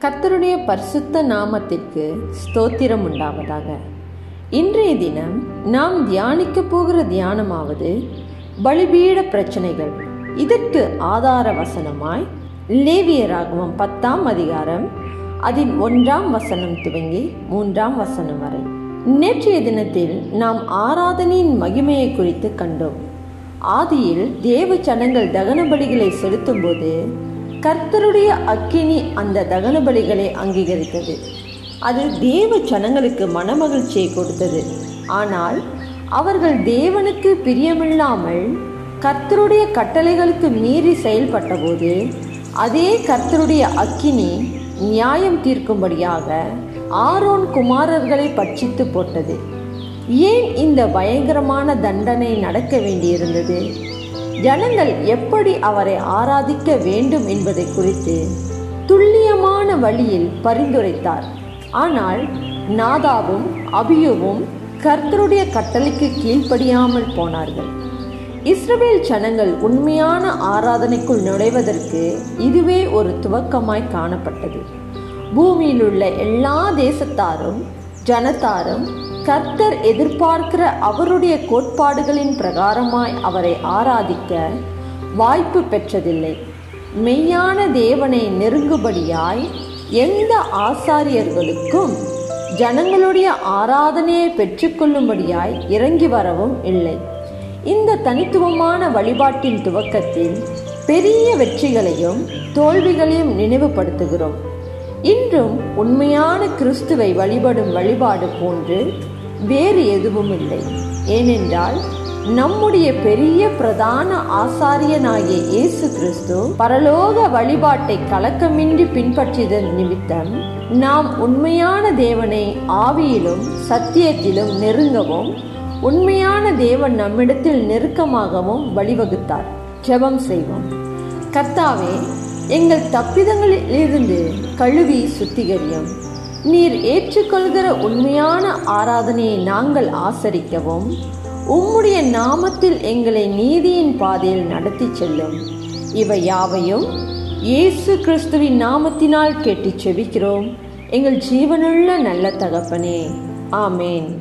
கர்த்தருடைய பரிசுத்த நாமத்திற்கு ஸ்தோத்திரம் உண்டாவதாக. இன்றைய தினம் நாம் தியானிக்க போகிற தியானமாவது பலிபீட பிரச்சனைகள். இதற்கு ஆதார வசனமாய் லேவியராகவும் பத்தாம் அதிகாரம் அதில் ஒன்றாம் வசனம் துவங்கி மூன்றாம் வசனம் வரை. நேற்றைய தினத்தில் நாம் ஆராதனையின் மகிமையை குறித்து கண்டோம். ஆதியில் தேவ சடங்கள் தகன பலிகளை செலுத்தும்போது கர்த்தருடைய அக்கினி அந்த தகன பலிகளை அங்கீகரித்தது. அது தேவ ஜனங்களுக்கு மனமகிழ்ச்சியை கொடுத்தது. ஆனால் அவர்கள் தேவனுக்கு பிரியமில்லாமல் கர்த்தருடைய கட்டளைகளுக்கு மீறி செயல்பட்டபோது அதே கர்த்தருடைய அக்கினி நியாயம் தீர்க்கும்படியாக ஆரோன் குமாரர்களை பட்சித்து போட்டது. ஏன் இந்த பயங்கரமான தண்டனை நடக்க வேண்டியிருந்தது? ஜனங்கள் எப்படி அவரை ஆராதிக்க வேண்டும் என்பதை குறித்து துல்லியமான வழியில் பரிந்துரைத்தார். ஆனால் நாதாவும் அபியுவும் கர்த்தருடைய கட்டளைக்கு கீழ்ப்படியாமல் போனார்கள். இஸ்ரவேல் ஜனங்கள் உண்மையான ஆராதனைக்குள் நுழைவதற்கு இதுவே ஒரு துவக்கமாய் காணப்பட்டது. பூமியிலுள்ள எல்லா தேசத்தாரும் ஜனத்தாரும் கர்த்தர் எதிர்பார்க்கிற அவருடைய கோட்பாடுகளின் பிரகாரமாய் அவரை ஆராதிக்க வாய்ப்பு பெற்றதில்லை. மெய்யான தேவனை நெருங்குபடியாய் எந்த ஆசாரியர்களுக்கும் ஜனங்களுடைய ஆராதனையை பெற்றுக்கொள்ளும்படியாய் இறங்கி வரவும் இல்லை. இந்த தனித்துவமான வழிபாட்டின் துவக்கத்தில் பெரிய வெற்றிகளையும் தோல்விகளையும் நினைவுபடுத்துகிறோம். இன்றும் உண்மையான கிறிஸ்துவை வழிபடும் வழிபாடு போன்று வேறு எதுவும் இல்லை ஏனென்றால் நம்முடைய பெரிய பிரதான ஆசாரியனாகிய இயேசு கிறிஸ்து பரலோக வழிபாட்டை கலக்கமின்றி பின்பற்றியதன் நிமித்தம் நாம் உண்மையான தேவனை ஆவியிலும் சத்தியத்திலும் நெருங்கவும் உண்மையான தேவன் நம்மிடத்தில் நெருக்கமாகவும் வழிவகுத்தார். ஜெபம் செய்வோம். கர்த்தாவே எங்கள் தப்பிதங்களிலிருந்து கழுவி சுத்திகரியும். நீர் ஏற்றுக்கொள்கிற உண்மையான ஆராதனையை நாங்கள் ஆசரிக்கவும் உம்முடைய நாமத்தில் எங்களை நீதியின் பாதையில் நடத்தி செல்லும். இவை யாவையும் இயேசு கிறிஸ்துவின் நாமத்தினால் கேட்டு செவிக்கிறோம் எங்கள் ஜீவனுள்ள நல்ல தகப்பனே. ஆமேன்.